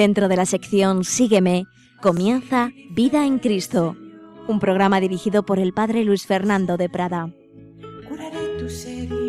Dentro de la sección Sígueme, comienza Vida en Cristo, un programa dirigido por el Padre Luis Fernando de Prada. Curaré tus heridas,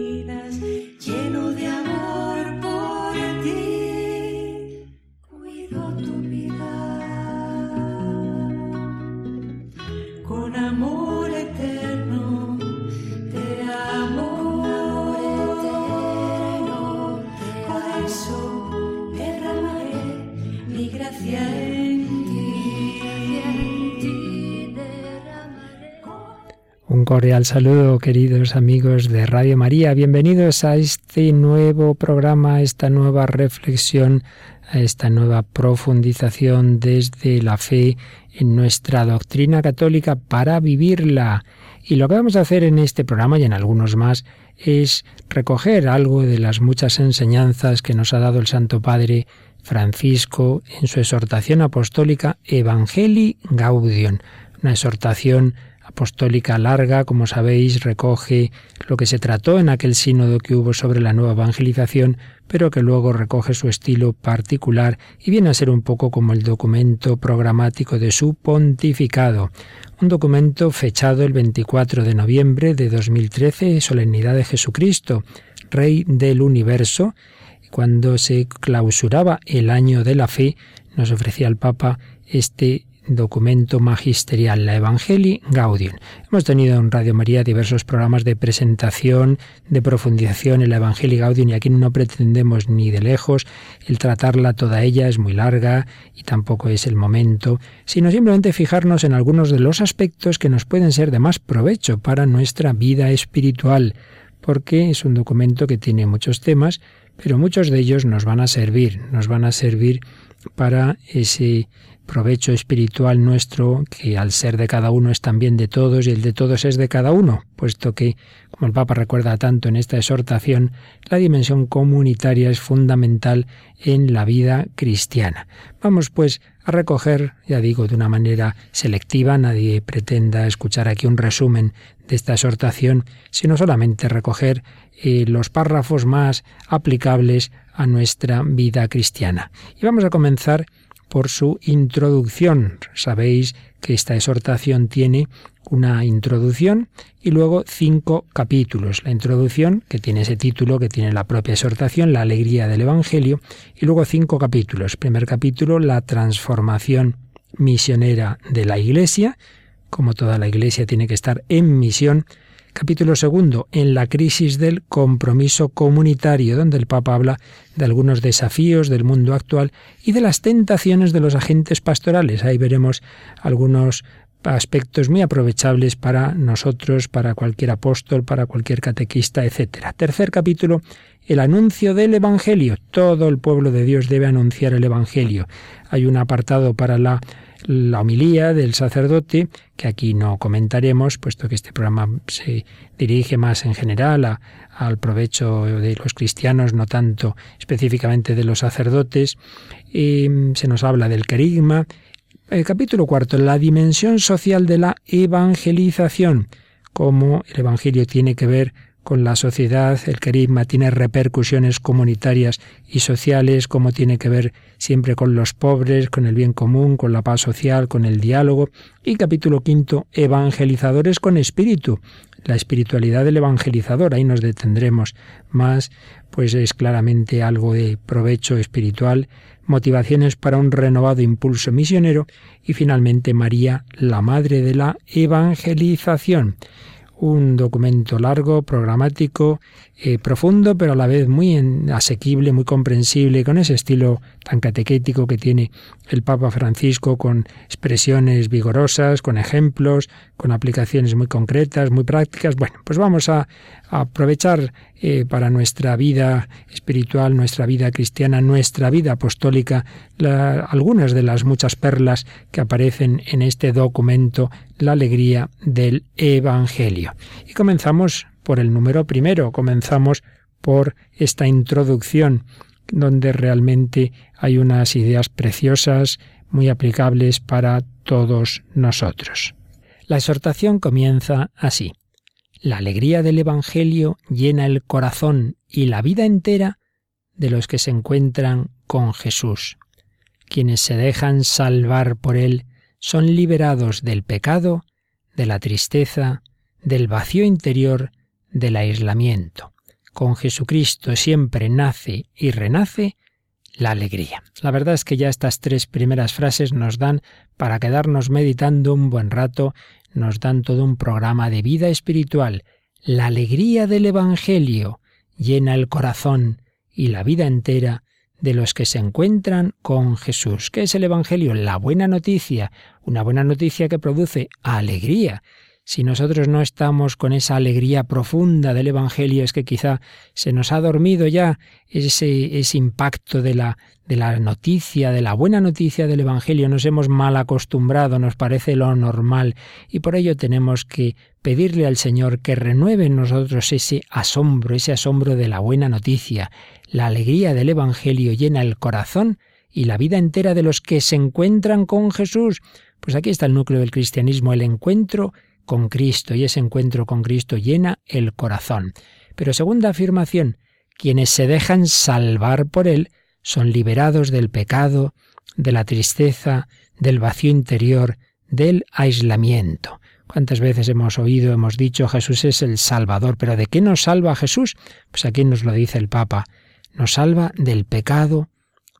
cordial saludo, queridos amigos de Radio María. Bienvenidos a este nuevo programa, a esta nueva reflexión, a esta nueva profundización desde la fe en nuestra doctrina católica para vivirla. Y lo que vamos a hacer en este programa y en algunos más es recoger algo de las muchas enseñanzas que nos ha dado el Santo Padre Francisco en su exhortación apostólica Evangelii Gaudium, una exhortación apostólica larga, como sabéis, recoge lo que se trató en aquel sínodo que hubo sobre la nueva evangelización, pero que luego recoge su estilo particular y viene a ser un poco como el documento programático de su pontificado. Un documento fechado el 24 de noviembre de 2013, solemnidad de Jesucristo, Rey del Universo, cuando se clausuraba el año de la fe, nos ofrecía el Papa este documento magisterial, la Evangelii Gaudium. Hemos tenido en Radio María diversos programas de presentación, de profundización en la Evangelii Gaudium y aquí no pretendemos ni de lejos el tratarla toda ella, es muy larga y tampoco es el momento, sino simplemente fijarnos en algunos de los aspectos que nos pueden ser de más provecho para nuestra vida espiritual, porque es un documento que tiene muchos temas, pero muchos de ellos nos van a servir, nos van a servir para ese provecho espiritual nuestro, que al ser de cada uno es también de todos y el de todos es de cada uno, puesto que, como el Papa recuerda tanto en esta exhortación, la dimensión comunitaria es fundamental en la vida cristiana. Vamos pues a recoger, ya digo, de una manera selectiva, nadie pretenda escuchar aquí un resumen de esta exhortación, sino solamente recoger eh, los párrafos más aplicables a nuestra vida cristiana. Y vamos a comenzar por su introducción. Sabéis que esta exhortación tiene una introducción y luego cinco capítulos. La introducción, que tiene ese título que tiene la propia exhortación, la alegría del Evangelio, y luego cinco capítulos. Primer capítulo, la transformación misionera de la Iglesia, como toda la Iglesia tiene que estar en misión. Capítulo segundo, en la crisis del compromiso comunitario, donde el Papa habla de algunos desafíos del mundo actual y de las tentaciones de los agentes pastorales. Ahí veremos algunos aspectos muy aprovechables para nosotros, para cualquier apóstol, para cualquier catequista, etc. Tercer capítulo, el anuncio del Evangelio. Todo el pueblo de Dios debe anunciar el Evangelio. Hay un apartado para la la homilía del sacerdote, que aquí no comentaremos, puesto que este programa se dirige más en general al provecho de los cristianos, no tanto específicamente de los sacerdotes. Y se nos habla del querigma. El capítulo cuarto, la dimensión social de la evangelización, cómo el Evangelio tiene que ver con la sociedad, el carisma tiene repercusiones comunitarias y sociales, como tiene que ver siempre con los pobres, con el bien común, con la paz social, con el diálogo. Y capítulo quinto, evangelizadores con espíritu, la espiritualidad del evangelizador, ahí nos detendremos más, pues es claramente algo de provecho espiritual, motivaciones para un renovado impulso misionero y finalmente María, la Madre de la Evangelización un documento largo, programático, eh, profundo, pero a la vez muy asequible, muy comprensible, con ese estilo tan catequético que tiene el Papa Francisco, con expresiones vigorosas, con ejemplos, con aplicaciones muy concretas, muy prácticas. Bueno, pues vamos a, aprovechar eh, para nuestra vida espiritual, nuestra vida cristiana, nuestra vida apostólica, algunas de las muchas perlas que aparecen en este documento, la alegría del Evangelio. Y comenzamos por el número primero, comenzamos por esta introducción donde realmente hay unas ideas preciosas, muy aplicables para todos nosotros. La exhortación comienza así. La alegría del Evangelio llena el corazón y la vida entera de los que se encuentran con Jesús. quienes se dejan salvar por Él son liberados del pecado, de la tristeza, del vacío interior, del aislamiento. Con Jesucristo siempre nace y renace la alegría. La verdad es que ya estas tres primeras frases nos dan para quedarnos meditando un buen rato, nos dan todo un programa de vida espiritual. La alegría del Evangelio llena el corazón y la vida entera de los que se encuentran con Jesús. ¿Qué es el Evangelio? La buena noticia, una buena noticia que produce alegría. Si nosotros no estamos con esa alegría profunda del Evangelio, es que quizá se nos ha dormido ya ese, ese impacto de la, de la noticia, de la buena noticia del Evangelio, nos hemos mal acostumbrado, nos parece lo normal, y por ello tenemos que pedirle al Señor que renueve en nosotros ese asombro, ese asombro de la buena noticia. La alegría del Evangelio llena el corazón y la vida entera de los que se encuentran con Jesús. Pues aquí está el núcleo del cristianismo, el encuentro con Cristo y ese encuentro con Cristo llena el corazón. Pero segunda afirmación, quienes se dejan salvar por Él son liberados del pecado, de la tristeza, del vacío interior, del aislamiento. ¿Cuántas veces hemos oído, hemos dicho, Jesús es el Salvador? ¿Pero de qué nos salva Jesús? Pues aquí nos lo dice el Papa. Nos salva del pecado,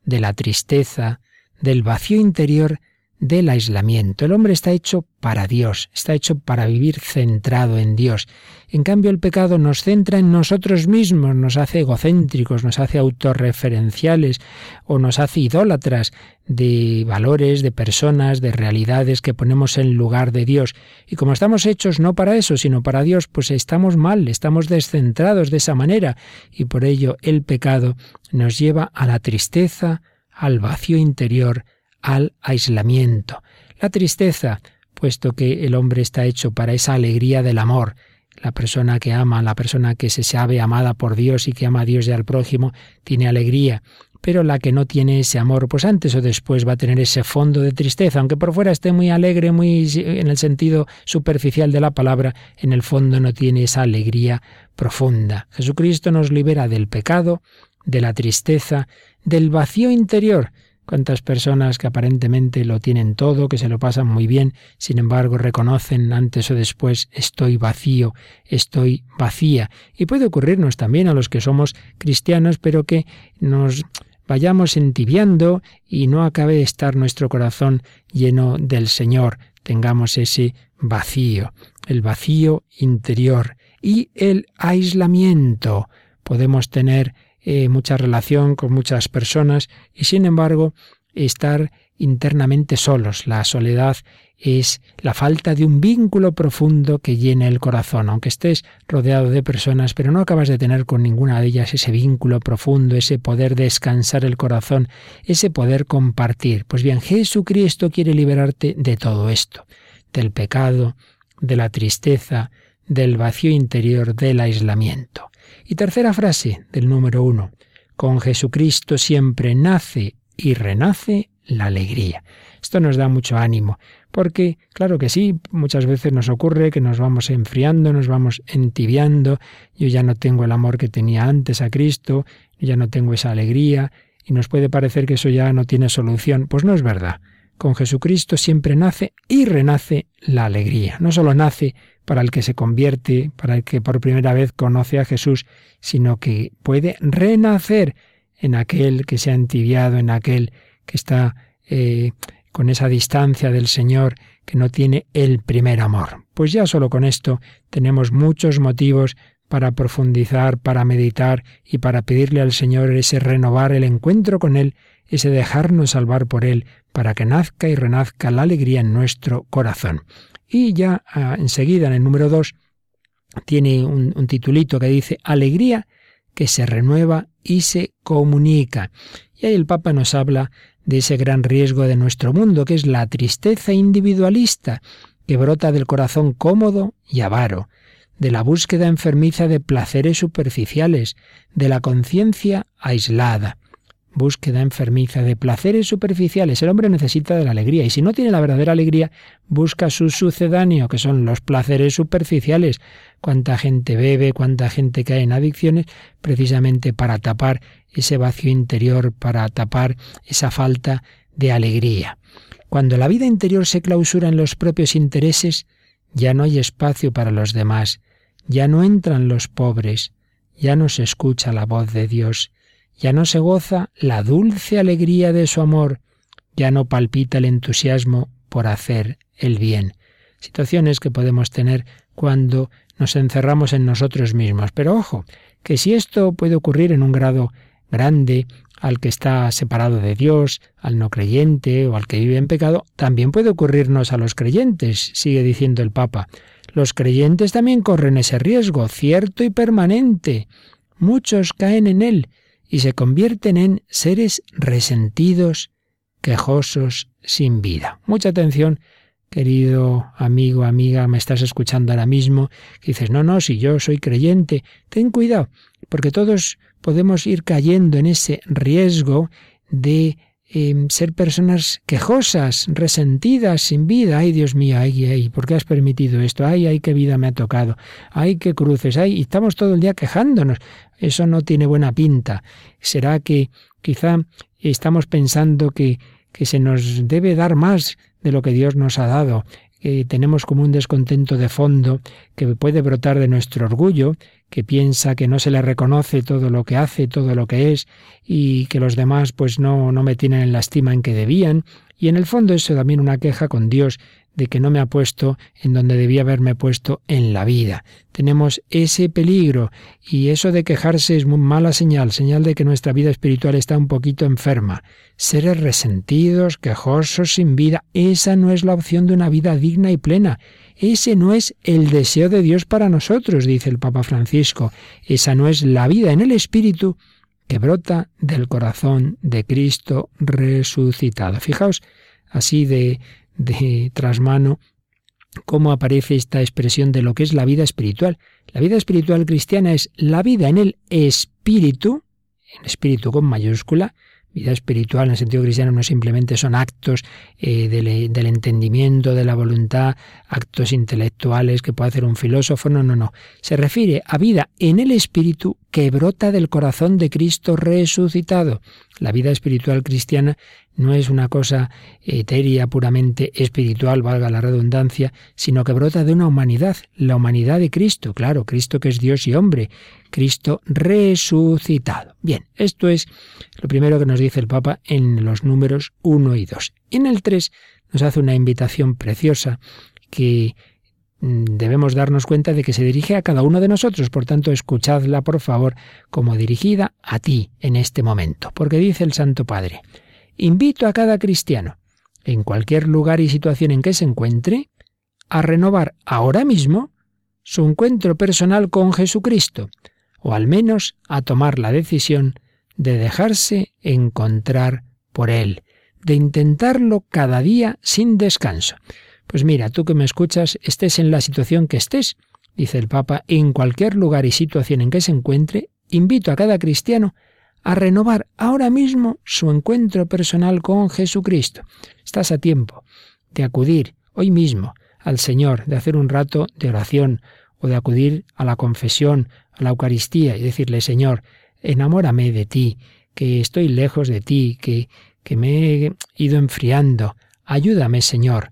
de la tristeza, del vacío interior del aislamiento. El hombre está hecho para Dios, está hecho para vivir centrado en Dios. En cambio, el pecado nos centra en nosotros mismos, nos hace egocéntricos, nos hace autorreferenciales o nos hace idólatras de valores, de personas, de realidades que ponemos en lugar de Dios. Y como estamos hechos no para eso, sino para Dios, pues estamos mal, estamos descentrados de esa manera. Y por ello el pecado nos lleva a la tristeza, al vacío interior, al aislamiento. La tristeza, puesto que el hombre está hecho para esa alegría del amor. La persona que ama, la persona que se sabe amada por Dios y que ama a Dios y al prójimo, tiene alegría. Pero la que no tiene ese amor, pues antes o después va a tener ese fondo de tristeza, aunque por fuera esté muy alegre, muy en el sentido superficial de la palabra, en el fondo no tiene esa alegría profunda. Jesucristo nos libera del pecado, de la tristeza, del vacío interior, Cuántas personas que aparentemente lo tienen todo, que se lo pasan muy bien, sin embargo reconocen antes o después estoy vacío, estoy vacía. Y puede ocurrirnos también a los que somos cristianos, pero que nos vayamos entibiando y no acabe de estar nuestro corazón lleno del Señor. Tengamos ese vacío, el vacío interior y el aislamiento. Podemos tener eh, mucha relación con muchas personas y sin embargo estar internamente solos. La soledad es la falta de un vínculo profundo que llene el corazón, aunque estés rodeado de personas, pero no acabas de tener con ninguna de ellas ese vínculo profundo, ese poder descansar el corazón, ese poder compartir. Pues bien, Jesucristo quiere liberarte de todo esto, del pecado, de la tristeza, del vacío interior, del aislamiento. Y tercera frase del número uno. Con Jesucristo siempre nace y renace la alegría. Esto nos da mucho ánimo, porque, claro que sí, muchas veces nos ocurre que nos vamos enfriando, nos vamos entibiando, yo ya no tengo el amor que tenía antes a Cristo, ya no tengo esa alegría, y nos puede parecer que eso ya no tiene solución. Pues no es verdad. Con Jesucristo siempre nace y renace la alegría. No solo nace para el que se convierte, para el que por primera vez conoce a Jesús, sino que puede renacer en aquel que se ha entibiado, en aquel que está eh, con esa distancia del Señor, que no tiene el primer amor. Pues ya solo con esto tenemos muchos motivos para profundizar, para meditar y para pedirle al Señor ese renovar el encuentro con Él, ese dejarnos salvar por Él, para que nazca y renazca la alegría en nuestro corazón. Y ya ah, enseguida, en el número 2, tiene un, un titulito que dice Alegría que se renueva y se comunica. Y ahí el Papa nos habla de ese gran riesgo de nuestro mundo, que es la tristeza individualista, que brota del corazón cómodo y avaro, de la búsqueda enfermiza de placeres superficiales, de la conciencia aislada. Búsqueda enfermiza de placeres superficiales. El hombre necesita de la alegría y si no tiene la verdadera alegría, busca su sucedáneo, que son los placeres superficiales. Cuánta gente bebe, cuánta gente cae en adicciones, precisamente para tapar ese vacío interior, para tapar esa falta de alegría. Cuando la vida interior se clausura en los propios intereses, ya no hay espacio para los demás, ya no entran los pobres, ya no se escucha la voz de Dios, ya no se goza la dulce alegría de su amor, ya no palpita el entusiasmo por hacer el bien. Situaciones que podemos tener cuando nos encerramos en nosotros mismos. Pero ojo, que si esto puede ocurrir en un grado grande al que está separado de Dios, al no creyente o al que vive en pecado, también puede ocurrirnos a los creyentes, sigue diciendo el Papa. Los creyentes también corren ese riesgo, cierto y permanente. Muchos caen en él y se convierten en seres resentidos, quejosos, sin vida. Mucha atención, querido amigo, amiga, me estás escuchando ahora mismo, que dices, no, no, si yo soy creyente, ten cuidado, porque todos podemos ir cayendo en ese riesgo de Em, ser personas quejosas, resentidas, sin vida. Ay, Dios mío, ay, ay, ¿por qué has permitido esto? Ay, ay, qué vida me ha tocado. Ay, qué cruces. Ay, y estamos todo el día quejándonos. Eso no tiene buena pinta. ¿Será que quizá estamos pensando que, que se nos debe dar más de lo que Dios nos ha dado? que tenemos como un descontento de fondo que puede brotar de nuestro orgullo, que piensa que no se le reconoce todo lo que hace, todo lo que es, y que los demás pues no, no me tienen en la estima en que debían, y en el fondo eso también una queja con Dios de que no me ha puesto en donde debía haberme puesto en la vida. Tenemos ese peligro y eso de quejarse es muy mala señal, señal de que nuestra vida espiritual está un poquito enferma. Seres resentidos, quejosos, sin vida, esa no es la opción de una vida digna y plena. Ese no es el deseo de Dios para nosotros, dice el Papa Francisco. Esa no es la vida en el Espíritu que brota del corazón de Cristo resucitado. Fijaos así de, de trasmano cómo aparece esta expresión de lo que es la vida espiritual. La vida espiritual cristiana es la vida en el espíritu, en espíritu con mayúscula, Vida espiritual en el sentido cristiano no simplemente son actos eh, del, del, entendimiento, de la voluntad, actos intelectuales que puede hacer un filósofo, no, no, no. Se refiere a vida en el espíritu que brota del corazón de Cristo resucitado. La vida espiritual cristiana no es una cosa etérea, puramente espiritual, valga la redundancia, sino que brota de una humanidad, la humanidad de Cristo, claro, Cristo que es Dios y hombre, Cristo resucitado. Bien, esto es lo primero que nos dice el Papa en los números 1 y 2. En el 3 nos hace una invitación preciosa que debemos darnos cuenta de que se dirige a cada uno de nosotros, por tanto escuchadla por favor como dirigida a ti en este momento, porque dice el Santo Padre, Invito a cada cristiano, en cualquier lugar y situación en que se encuentre, a renovar ahora mismo su encuentro personal con Jesucristo, o al menos a tomar la decisión de dejarse encontrar por Él, de intentarlo cada día sin descanso. Pues mira, tú que me escuchas, estés en la situación que estés, dice el Papa, en cualquier lugar y situación en que se encuentre, invito a cada cristiano a renovar ahora mismo su encuentro personal con Jesucristo. Estás a tiempo de acudir hoy mismo al Señor, de hacer un rato de oración o de acudir a la confesión, a la Eucaristía y decirle, Señor, enamórame de ti, que estoy lejos de ti, que, que me he ido enfriando. Ayúdame, Señor.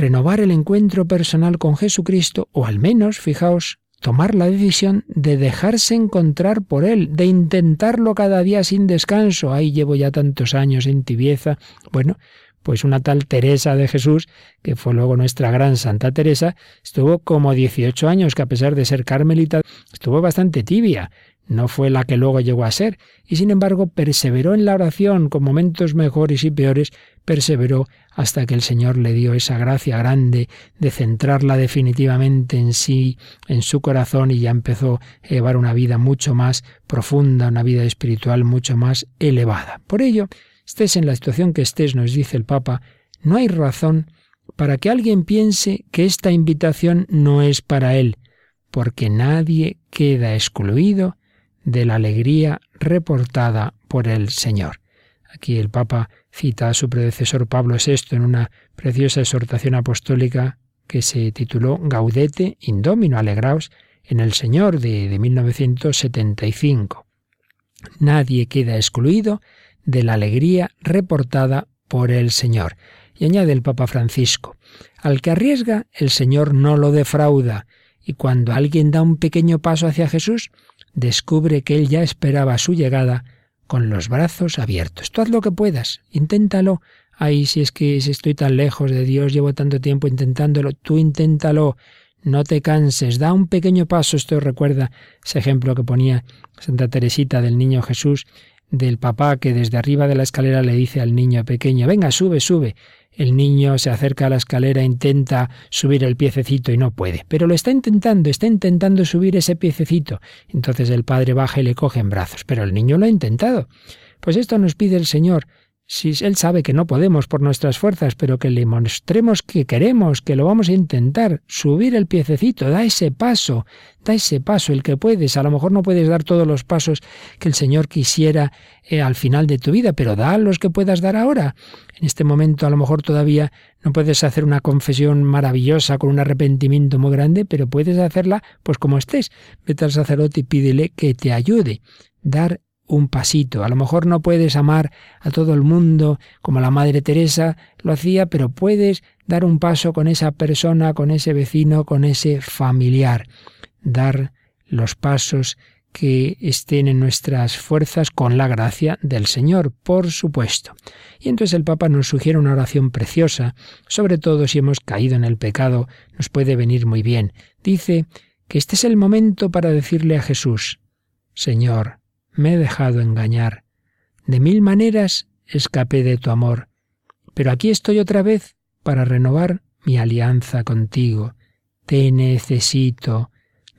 Renovar el encuentro personal con Jesucristo, o al menos, fijaos, tomar la decisión de dejarse encontrar por Él, de intentarlo cada día sin descanso. Ahí llevo ya tantos años en tibieza. Bueno, pues una tal Teresa de Jesús, que fue luego nuestra gran Santa Teresa, estuvo como 18 años, que a pesar de ser carmelita, estuvo bastante tibia no fue la que luego llegó a ser, y sin embargo perseveró en la oración con momentos mejores y peores, perseveró hasta que el Señor le dio esa gracia grande de centrarla definitivamente en sí, en su corazón, y ya empezó a llevar una vida mucho más profunda, una vida espiritual mucho más elevada. Por ello, estés en la situación que estés, nos dice el Papa, no hay razón para que alguien piense que esta invitación no es para él, porque nadie queda excluido de la alegría reportada por el Señor. Aquí el Papa cita a su predecesor Pablo VI en una preciosa exhortación apostólica que se tituló Gaudete Indomino, alegraos en el Señor de, de 1975. Nadie queda excluido de la alegría reportada por el Señor. Y añade el Papa Francisco, al que arriesga, el Señor no lo defrauda, y cuando alguien da un pequeño paso hacia Jesús, descubre que Él ya esperaba su llegada con los brazos abiertos. Tú haz lo que puedas, inténtalo. Ay, si es que si estoy tan lejos de Dios, llevo tanto tiempo intentándolo, tú inténtalo. No te canses, da un pequeño paso. Esto recuerda ese ejemplo que ponía Santa Teresita del niño Jesús, del papá que desde arriba de la escalera le dice al niño pequeño, venga, sube, sube. El niño se acerca a la escalera, intenta subir el piececito y no puede, pero lo está intentando, está intentando subir ese piececito. Entonces el padre baja y le coge en brazos, pero el niño lo ha intentado. Pues esto nos pide el Señor, si Él sabe que no podemos por nuestras fuerzas, pero que le mostremos que queremos, que lo vamos a intentar, subir el piececito, da ese paso, da ese paso, el que puedes. A lo mejor no puedes dar todos los pasos que el Señor quisiera eh, al final de tu vida, pero da los que puedas dar ahora. En este momento a lo mejor todavía no puedes hacer una confesión maravillosa con un arrepentimiento muy grande, pero puedes hacerla pues como estés. Vete al sacerdote y pídele que te ayude. Dar un pasito. A lo mejor no puedes amar a todo el mundo como la Madre Teresa lo hacía, pero puedes dar un paso con esa persona, con ese vecino, con ese familiar. Dar los pasos que estén en nuestras fuerzas con la gracia del Señor, por supuesto. Y entonces el Papa nos sugiere una oración preciosa, sobre todo si hemos caído en el pecado, nos puede venir muy bien. Dice que este es el momento para decirle a Jesús, Señor, me he dejado engañar. De mil maneras escapé de tu amor, pero aquí estoy otra vez para renovar mi alianza contigo. Te necesito.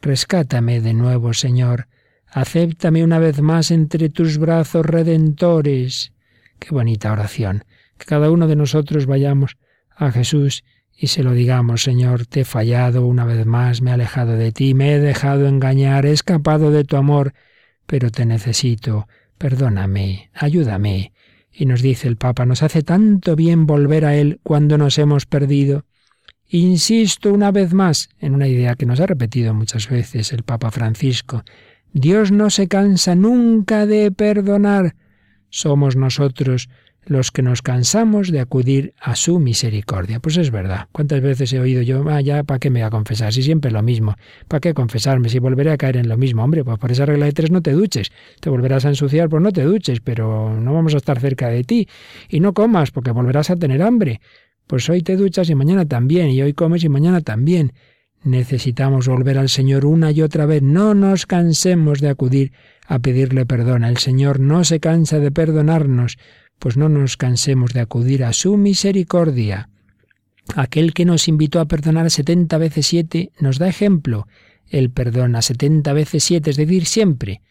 Rescátame de nuevo, Señor. Acéptame una vez más entre tus brazos redentores. Qué bonita oración. Que cada uno de nosotros vayamos a Jesús y se lo digamos, Señor, te he fallado una vez más, me he alejado de ti, me he dejado engañar, he escapado de tu amor, pero te necesito, perdóname, ayúdame. Y nos dice el Papa, nos hace tanto bien volver a Él cuando nos hemos perdido. Insisto una vez más en una idea que nos ha repetido muchas veces el Papa Francisco. Dios no se cansa nunca de perdonar. Somos nosotros los que nos cansamos de acudir a su misericordia. Pues es verdad. ¿Cuántas veces he oído yo, ah, ya, ¿para qué me voy a confesar? Si siempre lo mismo. ¿Para qué confesarme? Si volveré a caer en lo mismo. Hombre, pues por esa regla de tres no te duches. Te volverás a ensuciar, pues no te duches, pero no vamos a estar cerca de ti. Y no comas, porque volverás a tener hambre. Pues hoy te duchas y mañana también, y hoy comes y mañana también. Necesitamos volver al Señor una y otra vez. No nos cansemos de acudir a pedirle perdón. El Señor no se cansa de perdonarnos pues no nos cansemos de acudir a su misericordia. Aquel que nos invitó a perdonar setenta veces siete nos da ejemplo. Él perdona setenta veces siete, es decir, siempre.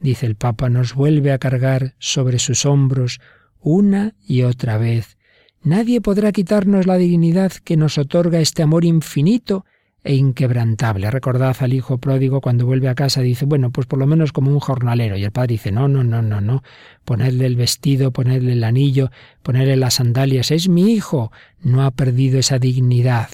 Dice el Papa, nos vuelve a cargar sobre sus hombros una y otra vez. Nadie podrá quitarnos la dignidad que nos otorga este amor infinito e inquebrantable. Recordad al hijo pródigo cuando vuelve a casa, dice, bueno, pues por lo menos como un jornalero. Y el padre dice, no, no, no, no, no, ponerle el vestido, ponerle el anillo, ponerle las sandalias, es mi hijo, no ha perdido esa dignidad.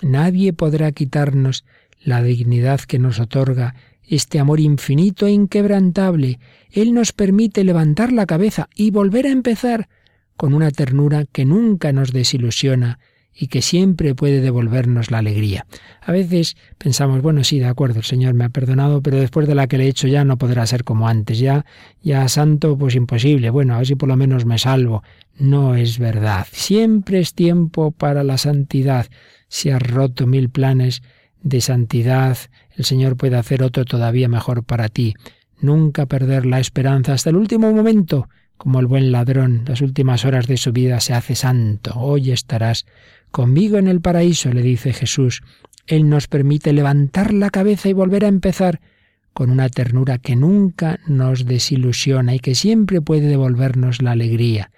Nadie podrá quitarnos la dignidad que nos otorga este amor infinito e inquebrantable. Él nos permite levantar la cabeza y volver a empezar con una ternura que nunca nos desilusiona, y que siempre puede devolvernos la alegría. A veces pensamos, bueno, sí, de acuerdo, el Señor me ha perdonado, pero después de la que le he hecho ya no podrá ser como antes, ya, ya santo, pues imposible, bueno, a ver si por lo menos me salvo. No es verdad. Siempre es tiempo para la santidad. Si has roto mil planes de santidad, el Señor puede hacer otro todavía mejor para ti. Nunca perder la esperanza hasta el último momento. Como el buen ladrón, las últimas horas de su vida se hace santo. Hoy estarás Conmigo en el paraíso, le dice Jesús. Él nos permite levantar la cabeza y volver a empezar con una ternura que nunca nos desilusiona y que siempre puede devolvernos la alegría.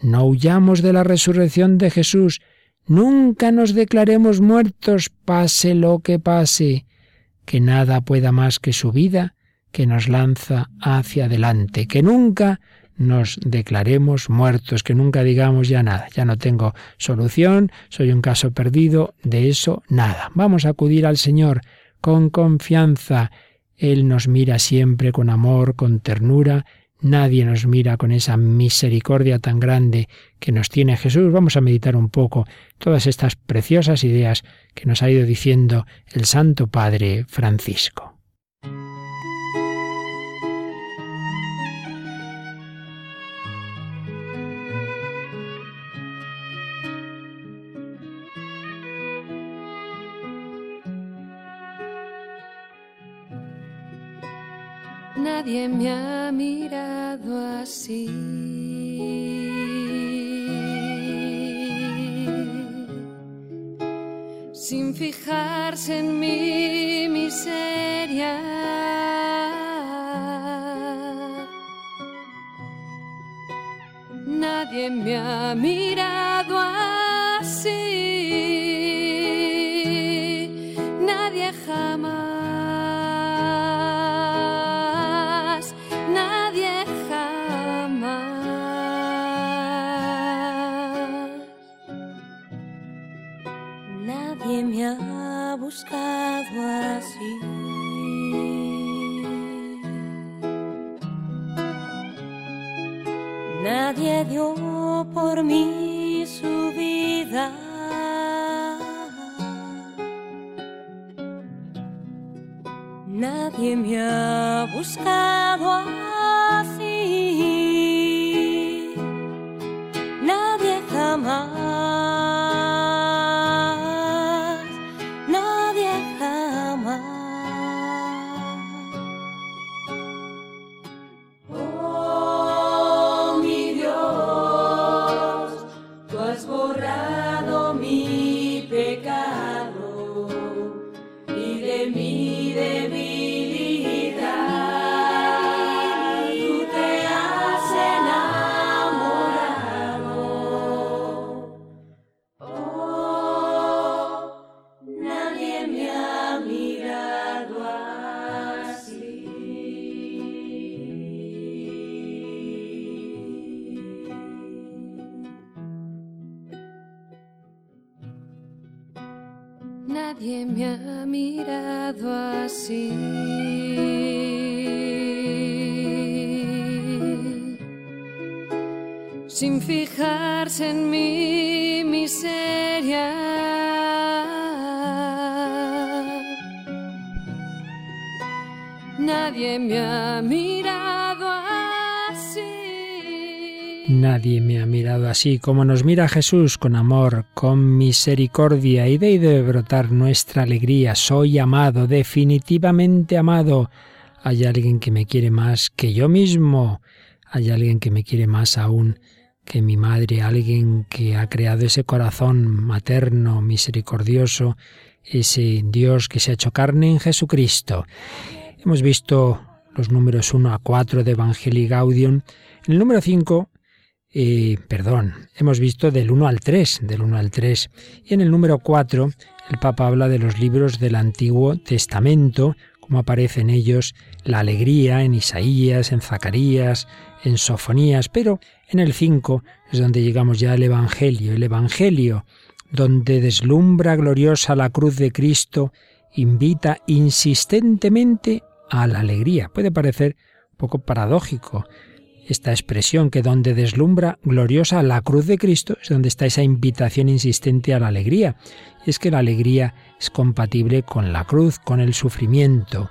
No huyamos de la resurrección de Jesús, nunca nos declaremos muertos, pase lo que pase, que nada pueda más que su vida, que nos lanza hacia adelante, que nunca nos declaremos muertos, que nunca digamos ya nada, ya no tengo solución, soy un caso perdido, de eso nada. Vamos a acudir al Señor con confianza. Él nos mira siempre con amor, con ternura, nadie nos mira con esa misericordia tan grande que nos tiene Jesús. Vamos a meditar un poco todas estas preciosas ideas que nos ha ido diciendo el Santo Padre Francisco. Nadie me ha mirado así. Sin fijarse en mi miseria. Nadie me ha mirado así. Nadie me ha buscado Nadie me ha mirado así. Sin fijarse en mi miseria. Nadie me ha mirado Nadie me ha mirado así como nos mira Jesús con amor, con misericordia, y de ahí debe brotar nuestra alegría. Soy amado, definitivamente amado. Hay alguien que me quiere más que yo mismo. Hay alguien que me quiere más aún que mi madre, alguien que ha creado ese corazón materno, misericordioso, ese Dios que se ha hecho carne en Jesucristo. Hemos visto los números 1 a 4 de Evangelii Gaudium. En el número 5 perdón, hemos visto del 1 al 3, del 1 al 3. Y en el número 4, el Papa habla de los libros del Antiguo Testamento, como aparece en ellos la alegría en Isaías, en Zacarías, en Sofonías, pero en el 5 es donde llegamos ya al Evangelio, el Evangelio, donde deslumbra gloriosa la cruz de Cristo, invita insistentemente a la alegría. Puede parecer un poco paradójico, esta expresión que donde deslumbra gloriosa la cruz de Cristo es donde está esa invitación insistente a la alegría. Y es que la alegría es compatible con la cruz, con el sufrimiento.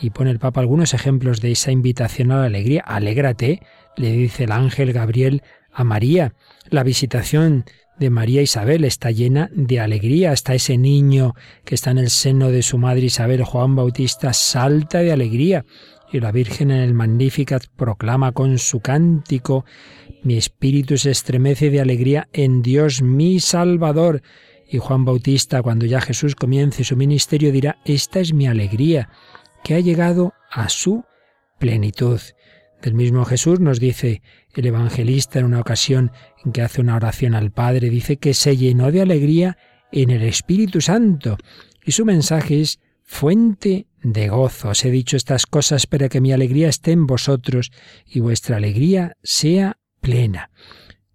Y pone el Papa algunos ejemplos de esa invitación a la alegría. Alégrate, le dice el ángel Gabriel a María. La visitación de María Isabel está llena de alegría. Hasta ese niño que está en el seno de su madre Isabel, Juan Bautista, salta de alegría y la Virgen en el Magnificat proclama con su cántico Mi espíritu se estremece de alegría en Dios mi Salvador. Y Juan Bautista, cuando ya Jesús comience su ministerio, dirá Esta es mi alegría, que ha llegado a su plenitud. Del mismo Jesús nos dice el evangelista en una ocasión en que hace una oración al Padre, dice que se llenó de alegría en el Espíritu Santo. Y su mensaje es fuente de gozo. Os he dicho estas cosas para que mi alegría esté en vosotros y vuestra alegría sea plena.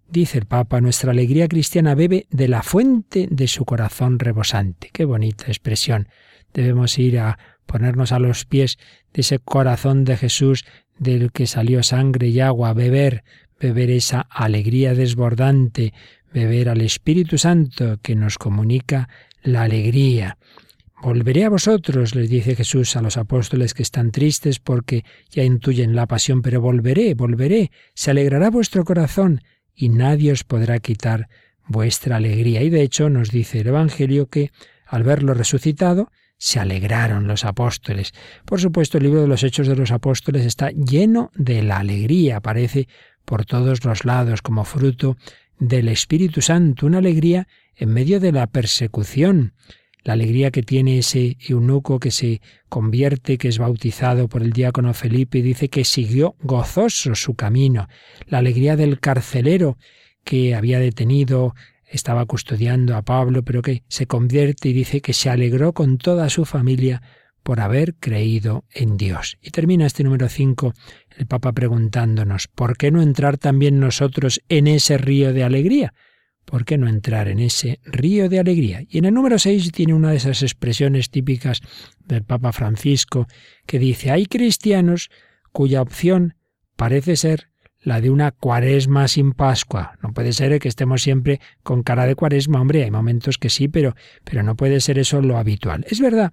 Dice el Papa, nuestra alegría cristiana bebe de la fuente de su corazón rebosante. Qué bonita expresión. Debemos ir a ponernos a los pies de ese corazón de Jesús del que salió sangre y agua, beber, beber esa alegría desbordante, beber al Espíritu Santo que nos comunica la alegría. Volveré a vosotros, les dice Jesús a los apóstoles que están tristes porque ya intuyen la pasión, pero volveré, volveré, se alegrará vuestro corazón y nadie os podrá quitar vuestra alegría. Y de hecho nos dice el Evangelio que al verlo resucitado, se alegraron los apóstoles. Por supuesto, el libro de los Hechos de los Apóstoles está lleno de la alegría, aparece por todos los lados como fruto del Espíritu Santo, una alegría en medio de la persecución, la alegría que tiene ese eunuco que se convierte, que es bautizado por el diácono Felipe y dice que siguió gozoso su camino, la alegría del carcelero que había detenido estaba custodiando a Pablo, pero que se convierte y dice que se alegró con toda su familia por haber creído en Dios. Y termina este número 5 el Papa preguntándonos, ¿por qué no entrar también nosotros en ese río de alegría? ¿Por qué no entrar en ese río de alegría? Y en el número 6 tiene una de esas expresiones típicas del Papa Francisco que dice, hay cristianos cuya opción parece ser la de una cuaresma sin Pascua. No puede ser que estemos siempre con cara de cuaresma, hombre, hay momentos que sí, pero, pero no puede ser eso lo habitual. Es verdad,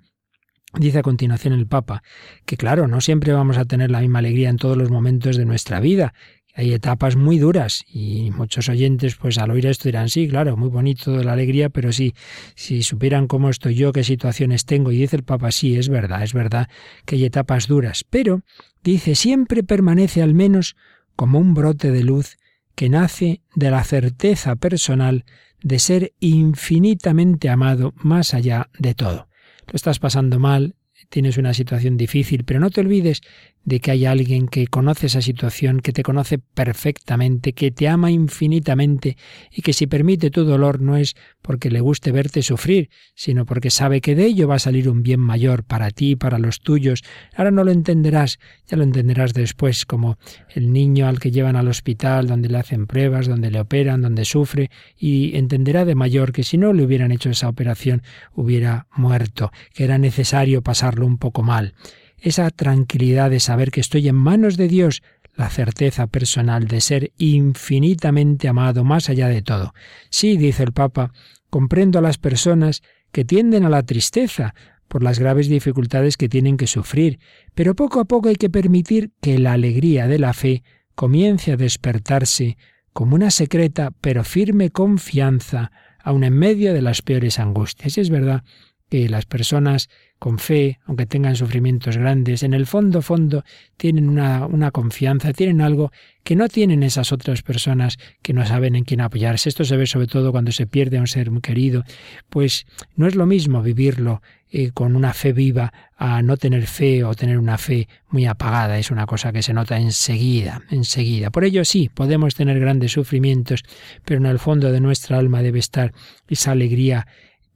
dice a continuación el Papa, que claro, no siempre vamos a tener la misma alegría en todos los momentos de nuestra vida. Hay etapas muy duras y muchos oyentes pues al oír esto dirán, sí, claro, muy bonito la alegría, pero sí, si supieran cómo estoy yo, qué situaciones tengo, y dice el Papa, sí, es verdad, es verdad que hay etapas duras, pero dice, siempre permanece al menos como un brote de luz que nace de la certeza personal de ser infinitamente amado más allá de todo. Lo estás pasando mal, tienes una situación difícil, pero no te olvides de que hay alguien que conoce esa situación, que te conoce perfectamente, que te ama infinitamente y que si permite tu dolor no es porque le guste verte sufrir, sino porque sabe que de ello va a salir un bien mayor para ti para los tuyos. Ahora no lo entenderás, ya lo entenderás después, como el niño al que llevan al hospital, donde le hacen pruebas, donde le operan, donde sufre, y entenderá de mayor que si no le hubieran hecho esa operación hubiera muerto, que era necesario pasarlo un poco mal esa tranquilidad de saber que estoy en manos de Dios, la certeza personal de ser infinitamente amado más allá de todo. Sí, dice el Papa, comprendo a las personas que tienden a la tristeza por las graves dificultades que tienen que sufrir, pero poco a poco hay que permitir que la alegría de la fe comience a despertarse como una secreta pero firme confianza, aun en medio de las peores angustias. Y es verdad que las personas con fe, aunque tengan sufrimientos grandes, en el fondo, fondo, tienen una, una, confianza, tienen algo que no tienen esas otras personas que no saben en quién apoyarse. Esto se ve sobre todo cuando se pierde a un ser querido, pues no es lo mismo vivirlo eh, con una fe viva a no tener fe o tener una fe muy apagada. Es una cosa que se nota enseguida, enseguida. Por ello sí, podemos tener grandes sufrimientos, pero en el fondo de nuestra alma debe estar esa alegría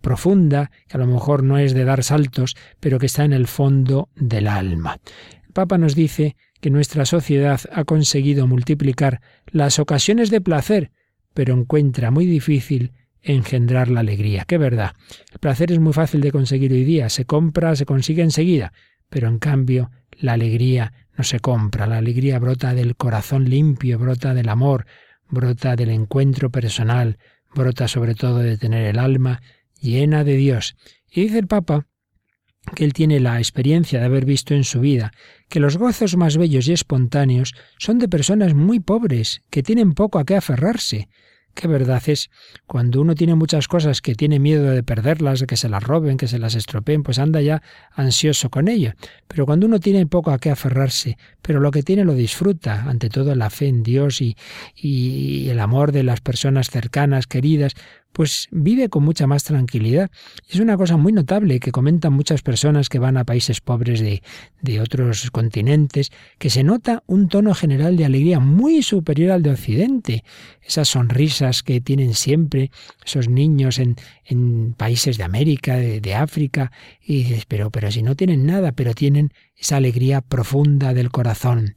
profunda, que a lo mejor no es de dar saltos, pero que está en el fondo del alma. El Papa nos dice que nuestra sociedad ha conseguido multiplicar las ocasiones de placer, pero encuentra muy difícil engendrar la alegría. Qué verdad. El placer es muy fácil de conseguir hoy día, se compra, se consigue enseguida, pero en cambio la alegría no se compra, la alegría brota del corazón limpio, brota del amor, brota del encuentro personal, brota sobre todo de tener el alma llena de Dios. Y dice el Papa que él tiene la experiencia de haber visto en su vida que los gozos más bellos y espontáneos son de personas muy pobres, que tienen poco a qué aferrarse, Qué verdad es, cuando uno tiene muchas cosas que tiene miedo de perderlas, de que se las roben, que se las estropeen, pues anda ya ansioso con ello. Pero cuando uno tiene poco a qué aferrarse, pero lo que tiene lo disfruta, ante todo la fe en Dios y, y el amor de las personas cercanas, queridas, pues vive con mucha más tranquilidad. Es una cosa muy notable que comentan muchas personas que van a países pobres de, otros continentes, que se nota un tono general de alegría muy superior al de Occidente. Esas sonrisas que tienen siempre esos niños en, en países de América, de, de, África, y dices, pero, pero si no tienen nada, pero tienen esa alegría profunda del corazón.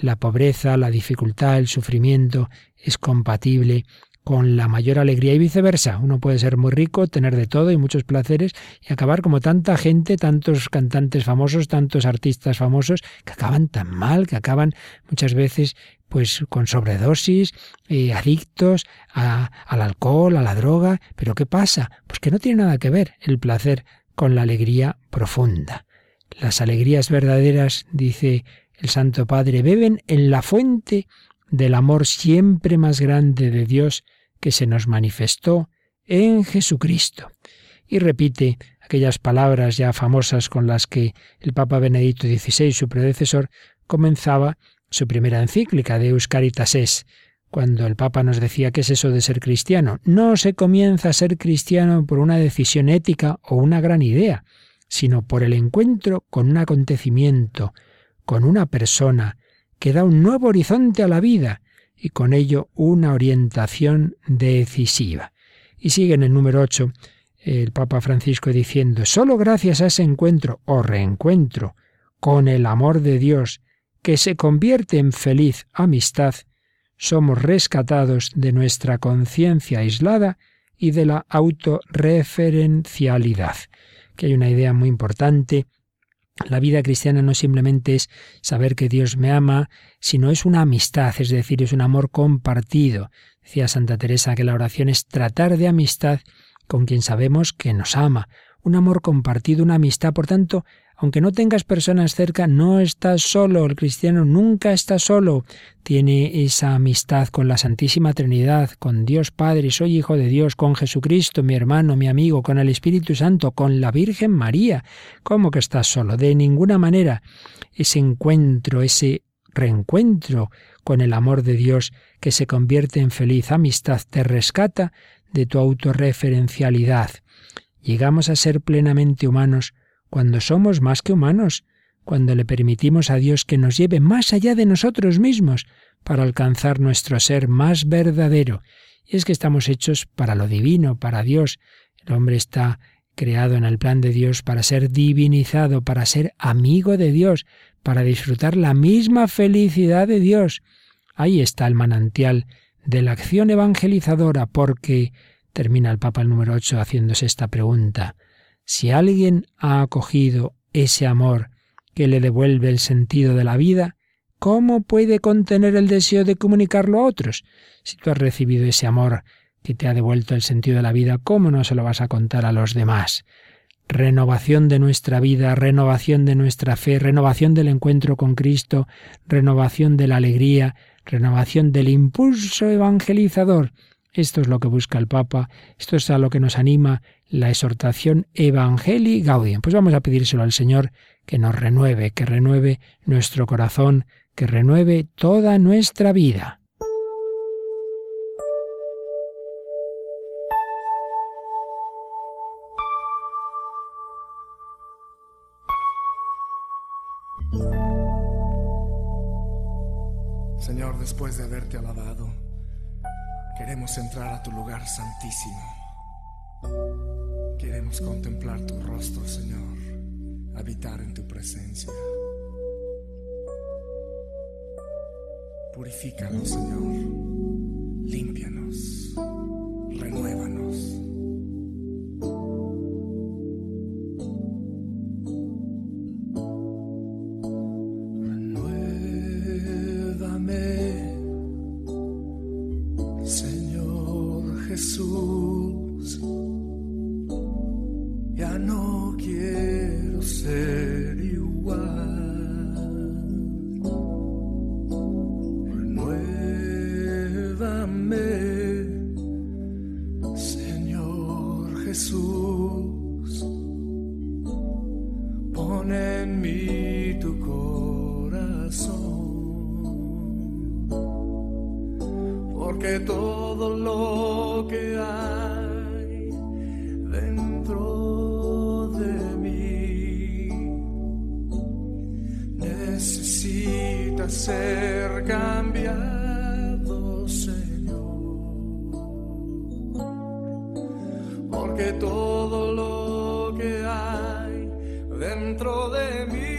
La pobreza, la dificultad, el sufrimiento es compatible con la mayor alegría y viceversa. Uno puede ser muy rico, tener de todo y muchos placeres y acabar como tanta gente, tantos cantantes famosos, tantos artistas famosos, que acaban tan mal, que acaban muchas veces pues con sobredosis, eh, adictos al alcohol, a la droga. Pero ¿qué pasa? Pues que no tiene nada que ver el placer con la alegría profunda. Las alegrías verdaderas, dice el Santo Padre, beben en la fuente del amor siempre más grande de Dios que se nos manifestó en Jesucristo. Y repite aquellas palabras ya famosas con las que el Papa Benedicto XVI, su predecesor, comenzaba su primera encíclica de Euscaritas es, cuando el Papa nos decía qué es eso de ser cristiano. No se comienza a ser cristiano por una decisión ética o una gran idea, sino por el encuentro con un acontecimiento, con una persona, que da un nuevo horizonte a la vida y con ello una orientación decisiva. Y sigue en el número 8 el Papa Francisco diciendo, solo gracias a ese encuentro o reencuentro con el amor de Dios, que se convierte en feliz amistad, somos rescatados de nuestra conciencia aislada y de la autorreferencialidad. Que hay una idea muy importante la vida cristiana no simplemente es saber que Dios me ama, sino es una amistad, es decir, es un amor compartido. Decía Santa Teresa que la oración es tratar de amistad con quien sabemos que nos ama, un amor compartido, una amistad, por tanto, aunque no tengas personas cerca, no estás solo. El cristiano nunca está solo. Tiene esa amistad con la Santísima Trinidad, con Dios Padre, soy hijo de Dios, con Jesucristo, mi hermano, mi amigo, con el Espíritu Santo, con la Virgen María. ¿Cómo que estás solo? De ninguna manera. Ese encuentro, ese reencuentro con el amor de Dios que se convierte en feliz amistad te rescata de tu autorreferencialidad. Llegamos a ser plenamente humanos cuando somos más que humanos, cuando le permitimos a Dios que nos lleve más allá de nosotros mismos para alcanzar nuestro ser más verdadero. Y es que estamos hechos para lo divino, para Dios. El hombre está creado en el plan de Dios para ser divinizado, para ser amigo de Dios, para disfrutar la misma felicidad de Dios. Ahí está el manantial de la acción evangelizadora, porque, termina el Papa el número 8 haciéndose esta pregunta, si alguien ha acogido ese amor que le devuelve el sentido de la vida, ¿cómo puede contener el deseo de comunicarlo a otros? Si tú has recibido ese amor que te ha devuelto el sentido de la vida, ¿cómo no se lo vas a contar a los demás? Renovación de nuestra vida, renovación de nuestra fe, renovación del encuentro con Cristo, renovación de la alegría, renovación del impulso evangelizador. Esto es lo que busca el Papa, esto es a lo que nos anima la exhortación Evangelii Gaudium. Pues vamos a pedírselo al Señor que nos renueve, que renueve nuestro corazón, que renueve toda nuestra vida. Señor, después de haberte alabado, queremos entrar a tu lugar santísimo Queremos contemplar tu rostro, Señor, habitar en tu presencia. Purifícanos, Señor, límpianos, renuévanos. Porque todo lo que hay dentro de mi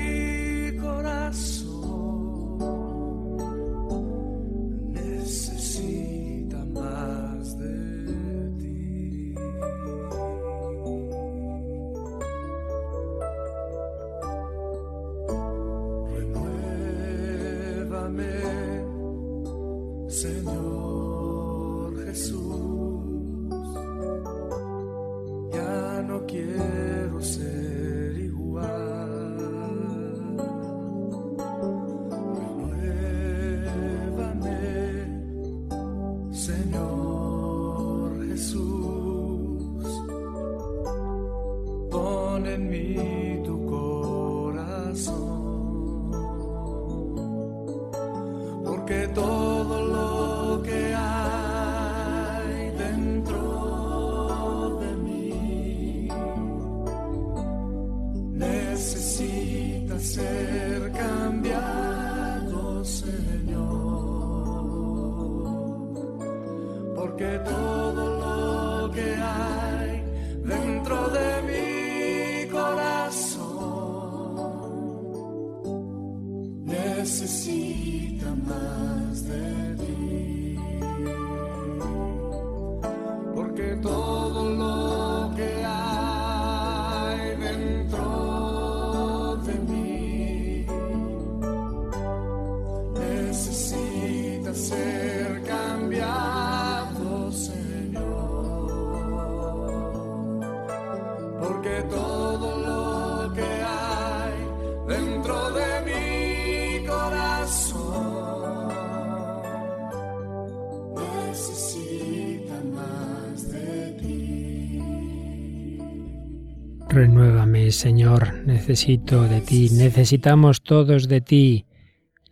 Señor, necesito de ti, necesitamos todos de ti.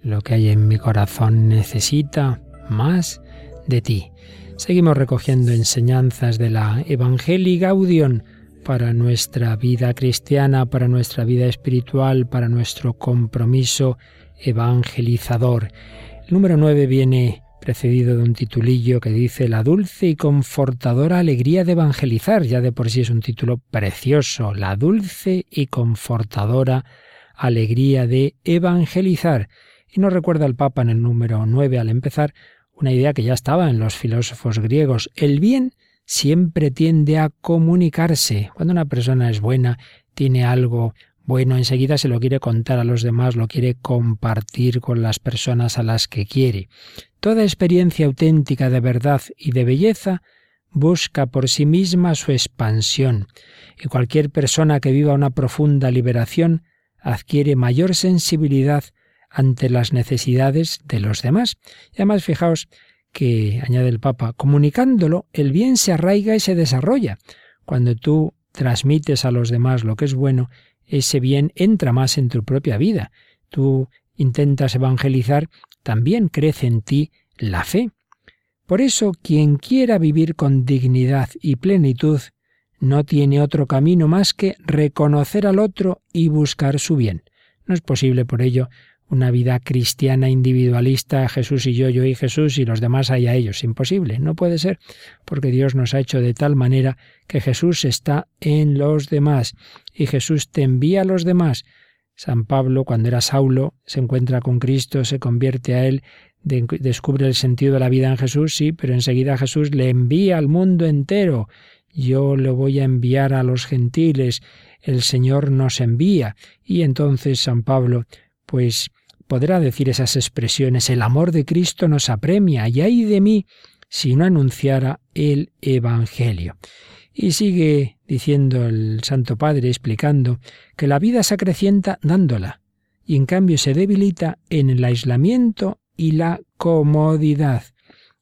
Lo que hay en mi corazón necesita más de ti. Seguimos recogiendo enseñanzas de la Evangelii Gaudium para nuestra vida cristiana, para nuestra vida espiritual, para nuestro compromiso evangelizador. El número 9 viene precedido de un titulillo que dice La dulce y confortadora alegría de evangelizar. Ya de por sí es un título precioso. La dulce y confortadora alegría de evangelizar. Y nos recuerda el Papa en el número 9 al empezar una idea que ya estaba en los filósofos griegos. El bien siempre tiende a comunicarse. Cuando una persona es buena, tiene algo bueno, enseguida se lo quiere contar a los demás, lo quiere compartir con las personas a las que quiere. Toda experiencia auténtica de verdad y de belleza busca por sí misma su expansión, y cualquier persona que viva una profunda liberación adquiere mayor sensibilidad ante las necesidades de los demás. Y además, fijaos que, añade el Papa, comunicándolo, el bien se arraiga y se desarrolla. Cuando tú transmites a los demás lo que es bueno, ese bien entra más en tu propia vida. Tú intentas evangelizar, también crece en ti la fe. Por eso, quien quiera vivir con dignidad y plenitud, no tiene otro camino más que reconocer al otro y buscar su bien. No es posible, por ello, una vida cristiana individualista, Jesús y yo, yo y Jesús y los demás hay a ellos. Imposible, no puede ser, porque Dios nos ha hecho de tal manera que Jesús está en los demás y Jesús te envía a los demás. San Pablo, cuando era Saulo, se encuentra con Cristo, se convierte a él, descubre el sentido de la vida en Jesús, sí, pero enseguida Jesús le envía al mundo entero. Yo lo voy a enviar a los gentiles, el Señor nos envía. Y entonces San Pablo, pues podrá decir esas expresiones, el amor de Cristo nos apremia, y ay de mí si no anunciara el Evangelio. Y sigue diciendo el Santo Padre, explicando que la vida se acrecienta dándola, y en cambio se debilita en el aislamiento y la comodidad.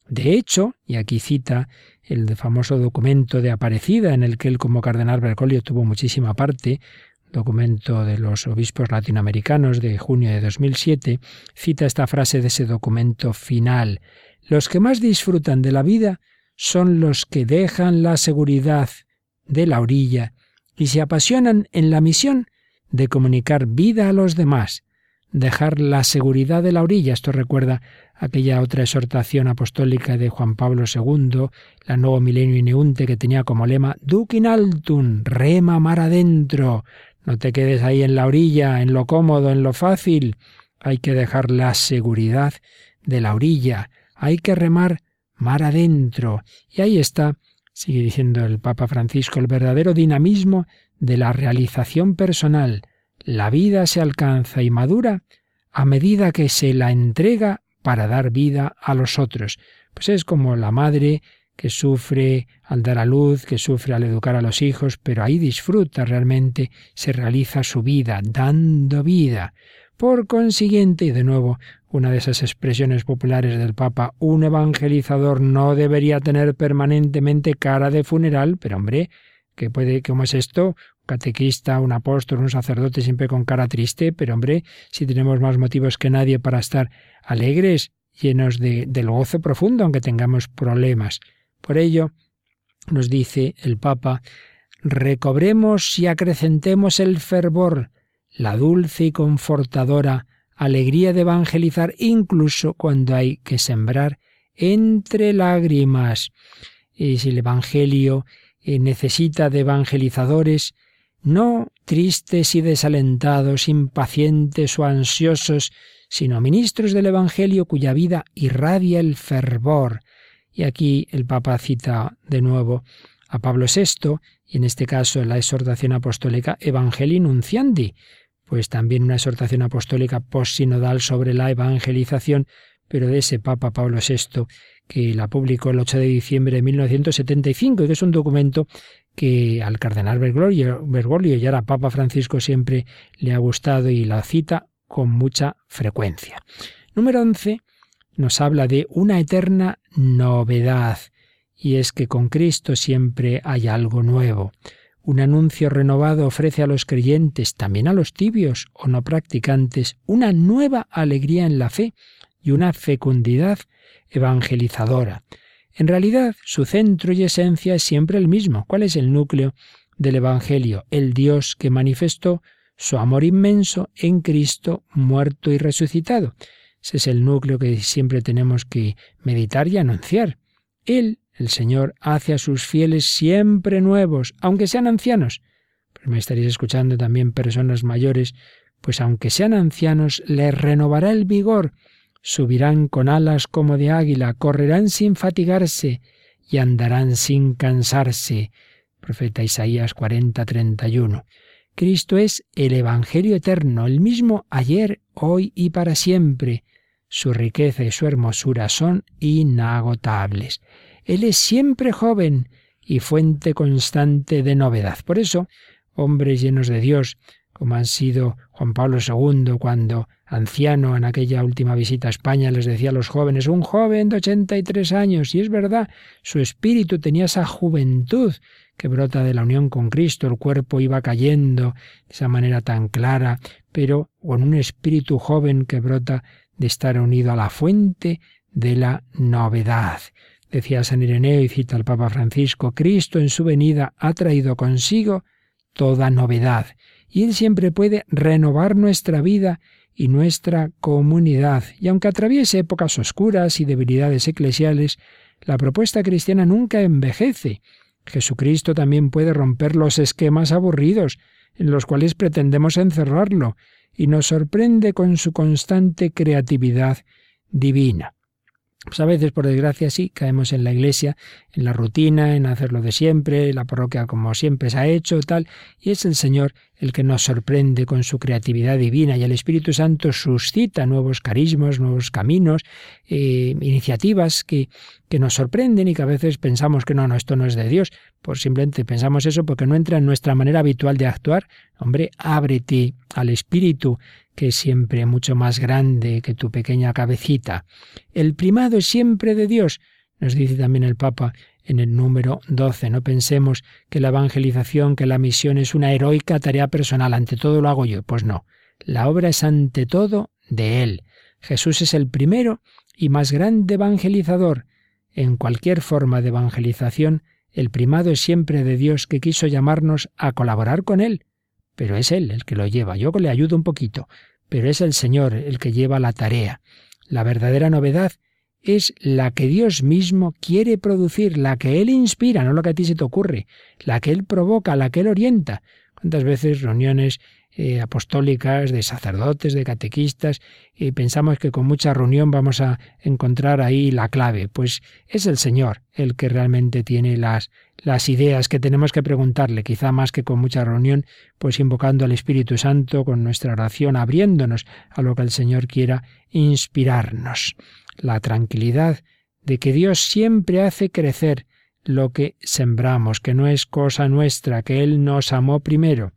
De hecho, y aquí cita el famoso documento de Aparecida, en el que él como cardenal Bergoglio tuvo muchísima parte, documento de los obispos latinoamericanos de junio de 2007, cita esta frase de ese documento final. Los que más disfrutan de la vida son los que dejan la seguridad de la orilla y se apasionan en la misión de comunicar vida a los demás. dejar la seguridad de la orilla. Esto recuerda aquella otra exhortación apostólica de Juan Pablo II, la Nuevo Milenio Ineunte, que tenía como lema Duc in altum, rema mar adentro. No te quedes ahí en la orilla, en lo cómodo, en lo fácil. Hay que dejar la seguridad de la orilla. Hay que remar mar adentro. Y ahí está, sigue diciendo el Papa Francisco, el verdadero dinamismo de la realización personal. La vida se alcanza y madura a medida que se la entrega para dar vida a los otros. Pues es como la madre que sufre al dar a luz, que sufre al educar a los hijos, pero ahí disfruta realmente, se realiza su vida, dando vida. Por consiguiente, y de nuevo, una de esas expresiones populares del Papa, un evangelizador no debería tener permanentemente cara de funeral, pero hombre, ¿qué puede, cómo es esto? Un catequista, un apóstol, un sacerdote siempre con cara triste, pero hombre, si tenemos más motivos que nadie para estar alegres, llenos de, del gozo profundo, aunque tengamos problemas. Por ello, nos dice el Papa, recobremos y acrecentemos el fervor, la dulce y confortadora alegría de evangelizar incluso cuando hay que sembrar entre lágrimas. Y si el Evangelio eh, necesita de evangelizadores, no tristes y desalentados, impacientes o ansiosos, sino ministros del Evangelio cuya vida irradia el fervor. Y aquí el Papa cita de nuevo a Pablo VI, y en este caso la exhortación apostólica Evangelii Nunciandi, pues también una exhortación apostólica postsinodal sobre la evangelización, pero de ese Papa Pablo VI, que la publicó el 8 de diciembre de 1975, y que es un documento que al cardenal Bergoglio, Bergoglio y ahora Papa Francisco siempre le ha gustado y la cita con mucha frecuencia. Número 11 nos habla de una eterna novedad, y es que con Cristo siempre hay algo nuevo. Un anuncio renovado ofrece a los creyentes, también a los tibios o no practicantes, una nueva alegría en la fe y una fecundidad evangelizadora. En realidad, su centro y esencia es siempre el mismo. ¿Cuál es el núcleo del Evangelio? El Dios que manifestó su amor inmenso en Cristo muerto y resucitado. Ese es el núcleo que siempre tenemos que meditar y anunciar. Él el Señor hace a sus fieles siempre nuevos, aunque sean ancianos. Pero me estaréis escuchando también personas mayores, pues aunque sean ancianos, les renovará el vigor, subirán con alas como de águila, correrán sin fatigarse y andarán sin cansarse. Profeta Isaías 40, 31. Cristo es el Evangelio eterno, el mismo ayer, hoy y para siempre. Su riqueza y su hermosura son inagotables. Él es siempre joven y fuente constante de novedad. Por eso, hombres llenos de Dios, como han sido Juan Pablo II cuando, anciano en aquella última visita a España, les decía a los jóvenes, un joven de 83 años, y es verdad, su espíritu tenía esa juventud que brota de la unión con Cristo, el cuerpo iba cayendo de esa manera tan clara, pero con un espíritu joven que brota de estar unido a la fuente de la novedad. Decía San Ireneo y cita al Papa Francisco, Cristo en su venida ha traído consigo toda novedad, y Él siempre puede renovar nuestra vida y nuestra comunidad. Y aunque atraviese épocas oscuras y debilidades eclesiales, la propuesta cristiana nunca envejece. Jesucristo también puede romper los esquemas aburridos en los cuales pretendemos encerrarlo, y nos sorprende con su constante creatividad divina. Pues a veces, por desgracia, sí, caemos en la iglesia, en la rutina, en hacerlo de siempre, la parroquia como siempre se ha hecho, tal, y es el Señor el que nos sorprende con su creatividad divina y el Espíritu Santo suscita nuevos carismas, nuevos caminos, eh, iniciativas que, que nos sorprenden y que a veces pensamos que no, no, esto no es de Dios, pues simplemente pensamos eso porque no entra en nuestra manera habitual de actuar. Hombre, ábrete al Espíritu, que es siempre mucho más grande que tu pequeña cabecita. El primado es siempre de Dios, nos dice también el Papa en el número 12. No pensemos que la evangelización, que la misión es una heroica tarea personal, ante todo lo hago yo. Pues no, la obra es ante todo de Él. Jesús es el primero y más grande evangelizador. En cualquier forma de evangelización, el primado es siempre de Dios que quiso llamarnos a colaborar con Él. Pero es Él el que lo lleva. Yo le ayudo un poquito, pero es el Señor el que lleva la tarea. La verdadera novedad es la que Dios mismo quiere producir, la que Él inspira, no lo que a ti se te ocurre, la que Él provoca, la que Él orienta. ¿Cuántas veces reuniones eh, apostólicas, de sacerdotes, de catequistas, y pensamos que con mucha reunión vamos a encontrar ahí la clave. Pues es el Señor el que realmente tiene las, las ideas que tenemos que preguntarle, quizá más que con mucha reunión, pues invocando al Espíritu Santo con nuestra oración, abriéndonos a lo que el Señor quiera inspirarnos. La tranquilidad de que Dios siempre hace crecer lo que sembramos, que no es cosa nuestra, que Él nos amó primero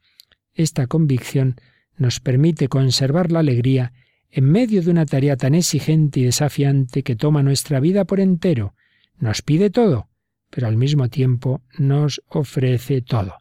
esta convicción nos permite conservar la alegría en medio de una tarea tan exigente y desafiante que toma nuestra vida por entero. Nos pide todo, pero al mismo tiempo nos ofrece todo.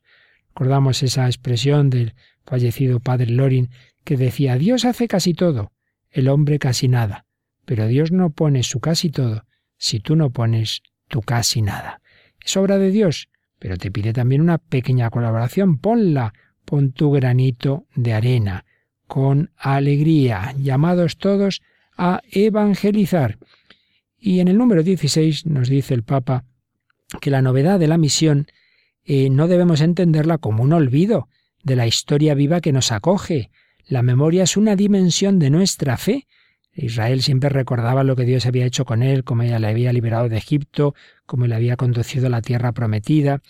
Recordamos esa expresión del fallecido padre Lorin que decía Dios hace casi todo, el hombre casi nada, pero Dios no pone su casi todo si tú no pones tu casi nada. Es obra de Dios, pero te pide también una pequeña colaboración, ponla, pon tu granito de arena, con alegría, llamados todos a evangelizar. Y en el número 16 nos dice el Papa que la novedad de la misión eh, no debemos entenderla como un olvido de la historia viva que nos acoge. La memoria es una dimensión de nuestra fe. Israel siempre recordaba lo que Dios había hecho con él, cómo ella le había liberado de Egipto, cómo le había conducido a la tierra prometida.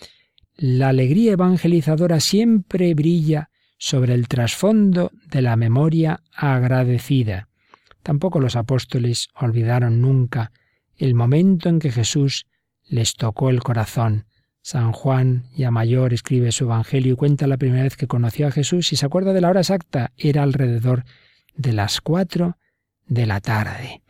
La alegría evangelizadora siempre brilla sobre el trasfondo de la memoria agradecida. Tampoco los apóstoles olvidaron nunca el momento en que Jesús les tocó el corazón. San Juan, ya mayor, escribe su Evangelio y cuenta la primera vez que conoció a Jesús y se acuerda de la hora exacta. Era alrededor de las cuatro de la tarde.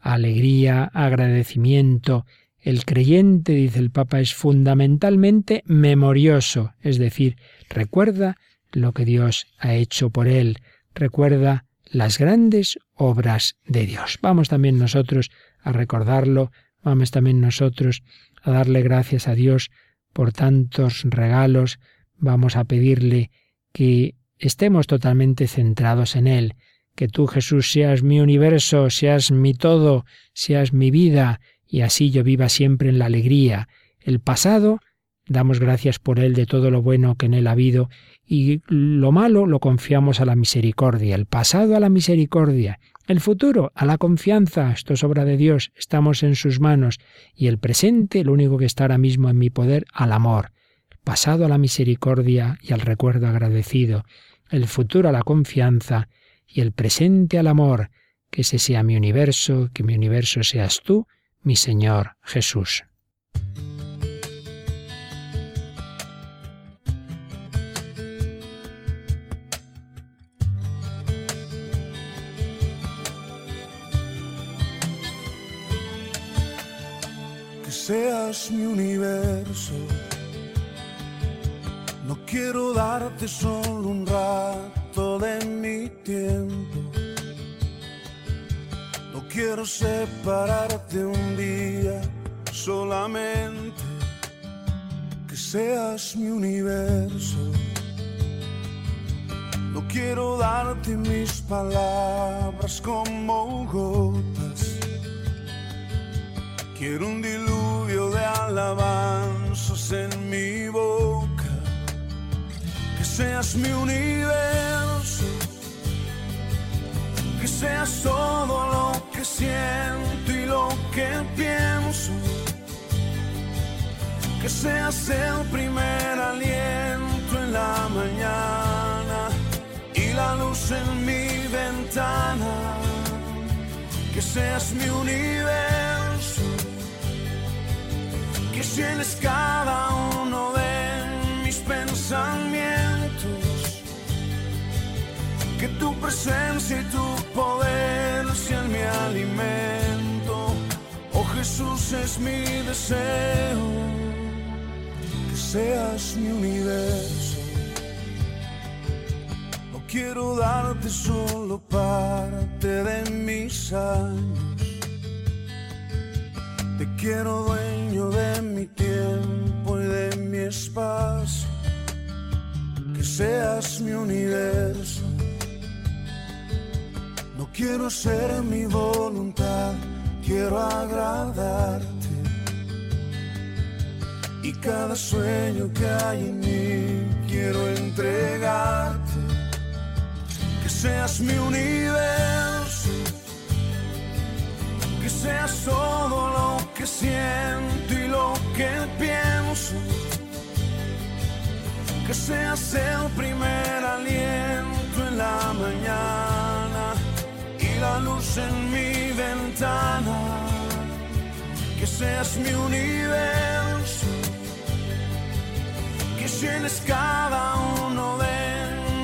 Alegría, agradecimiento el creyente, dice el Papa, es fundamentalmente memorioso, es decir, recuerda lo que Dios ha hecho por él, recuerda las grandes obras de Dios. Vamos también nosotros a recordarlo, vamos también nosotros a darle gracias a Dios por tantos regalos, vamos a pedirle que estemos totalmente centrados en Él, que tú Jesús seas mi universo, seas mi todo, seas mi vida, y así yo viva siempre en la alegría. El pasado, damos gracias por él de todo lo bueno que en él ha habido, y lo malo lo confiamos a la misericordia, el pasado a la misericordia, el futuro a la confianza, esto es obra de Dios, estamos en sus manos, y el presente, lo único que está ahora mismo en mi poder, al amor, el pasado a la misericordia y al recuerdo agradecido, el futuro a la confianza y el presente al amor, que ese sea mi universo, que mi universo seas tú, mi Señor Jesús. Que seas mi universo. No quiero darte solo un rato de mi tiempo quiero separarte un día solamente, que seas mi universo. No quiero darte mis palabras como gotas. Quiero un diluvio de alabanzas en mi boca. Que seas mi universo. Que seas todo lo siento y lo que pienso. Que seas el primer aliento en la mañana y la luz en mi ventana. Que seas mi universo. Que llenes cada uno de mis pensamientos que tu presencia y tu poder sean mi alimento. Oh Jesús es mi deseo, que seas mi universo. No quiero darte solo parte de mis años. Te quiero dueño de mi tiempo y de mi espacio. Que seas mi universo quiero hacer mi voluntad, quiero agradarte. Y cada sueño que hay en mí quiero entregarte. Que seas mi universo, que seas todo lo que siento y lo que pienso. Que seas el primer aliento en la mañana la luz en mi ventana. Que seas mi universo que llenes cada uno de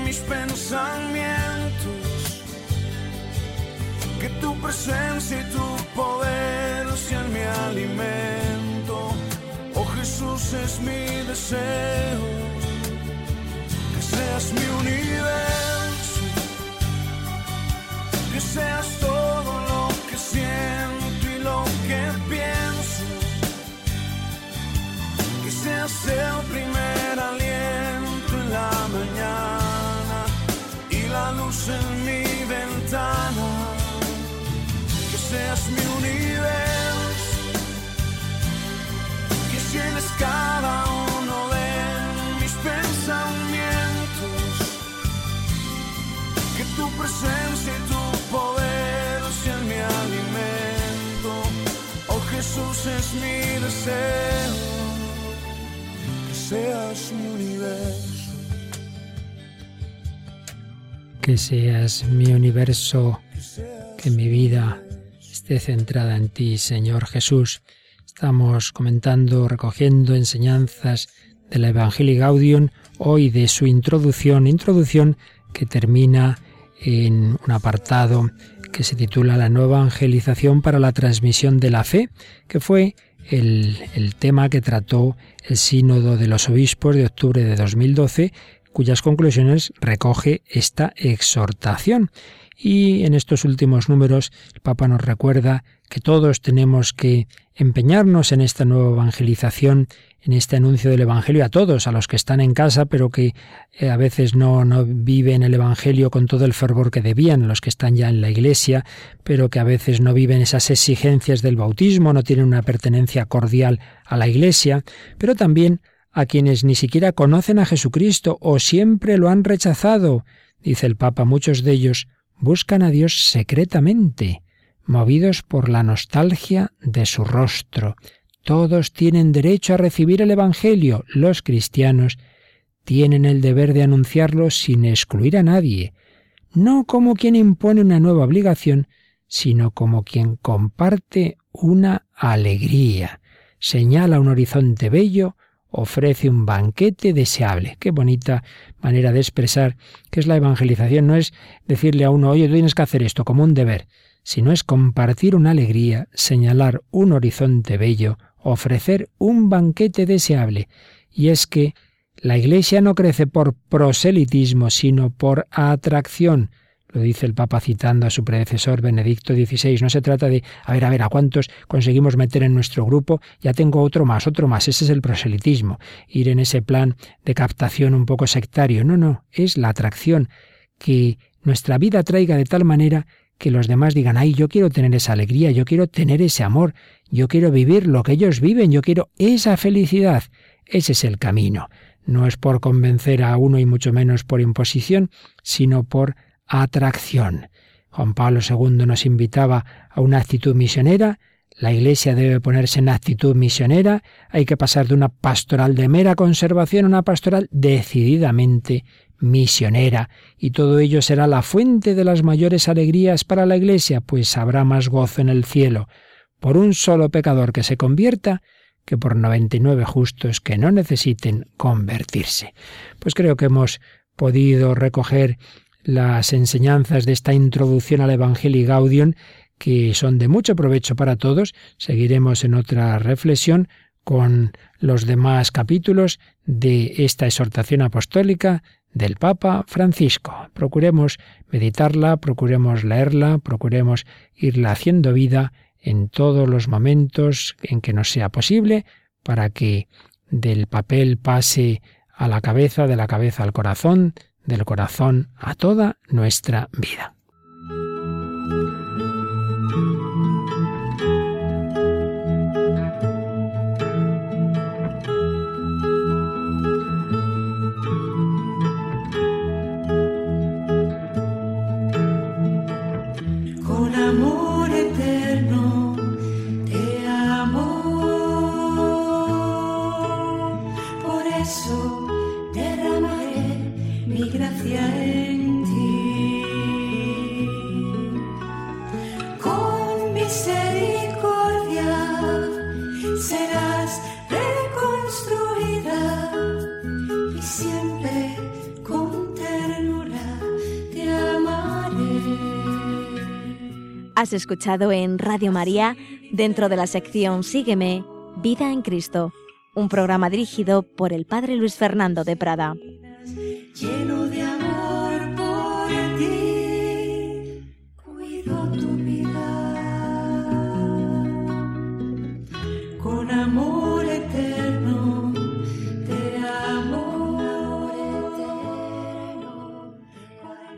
mis pensamientos, que tu presencia y tu poder sean mi alimento. Oh Jesús es mi deseo, que seas mi mi que seas mi universo. Que seas mi universo, que mi vida esté centrada en ti, Señor Jesús. Estamos comentando, recogiendo enseñanzas de la Evangelii Gaudium, hoy de su introducción, introducción que termina en un apartado que se titula La nueva evangelización para la transmisión de la fe, que fue el, el, tema que trató el Sínodo de los Obispos de octubre de 2012, cuyas conclusiones recoge esta exhortación. Y en estos últimos números el Papa nos recuerda que todos tenemos que empeñarnos en esta nueva evangelización, en este anuncio del Evangelio a todos, a los que están en casa, pero que a veces no, no viven el Evangelio con todo el fervor que debían, los que están ya en la Iglesia, pero que a veces no viven esas exigencias del bautismo, no tienen una pertenencia cordial a la Iglesia, pero también a quienes ni siquiera conocen a Jesucristo o siempre lo han rechazado. Dice el Papa, muchos de ellos buscan a Dios secretamente, movidos por la nostalgia de su rostro. Todos tienen derecho a recibir el Evangelio. Los cristianos tienen el deber de anunciarlo sin excluir a nadie, no como quien impone una nueva obligación, sino como quien comparte una alegría, señala un horizonte bello, ofrece un banquete deseable. Qué bonita manera de expresar que es la evangelización. No es decirle a uno, oye, tú tienes que hacer esto como un deber, sino es compartir una alegría, señalar un horizonte bello, ofrecer un banquete deseable. Y es que la Iglesia no crece por proselitismo, sino por atracción. Lo dice el Papa citando a su predecesor Benedicto XVI. No se trata de, a ver, a ver, a cuántos conseguimos meter en nuestro grupo, ya tengo otro más, otro más. Ese es el proselitismo. Ir en ese plan de captación un poco sectario. No, no, es la atracción. Que nuestra vida traiga de tal manera que los demás digan, ay, yo quiero tener esa alegría, yo quiero tener ese amor, yo quiero vivir lo que ellos viven, yo quiero esa felicidad. Ese es el camino. No es por convencer a uno y mucho menos por imposición, sino por atracción. Juan Pablo II nos invitaba a una actitud misionera, la Iglesia debe ponerse en actitud misionera, hay que pasar de una pastoral de mera conservación a una pastoral decididamente misionera, y todo ello será la fuente de las mayores alegrías para la Iglesia, pues habrá más gozo en el cielo por un solo pecador que se convierta que por 99 justos que no necesiten convertirse. Pues creo que hemos podido recoger las enseñanzas de esta introducción al Evangelii Gaudium, que son de mucho provecho para todos. Seguiremos en otra reflexión con los demás capítulos de esta exhortación apostólica del Papa Francisco. Procuremos meditarla, procuremos leerla, procuremos irla haciendo vida en todos los momentos en que nos sea posible para que del papel pase a la cabeza, de la cabeza al corazón, del corazón a toda nuestra vida. Has escuchado en Radio María, dentro de la sección Sígueme, Vida en Cristo, un programa dirigido por el Padre Luis Fernando de Prada.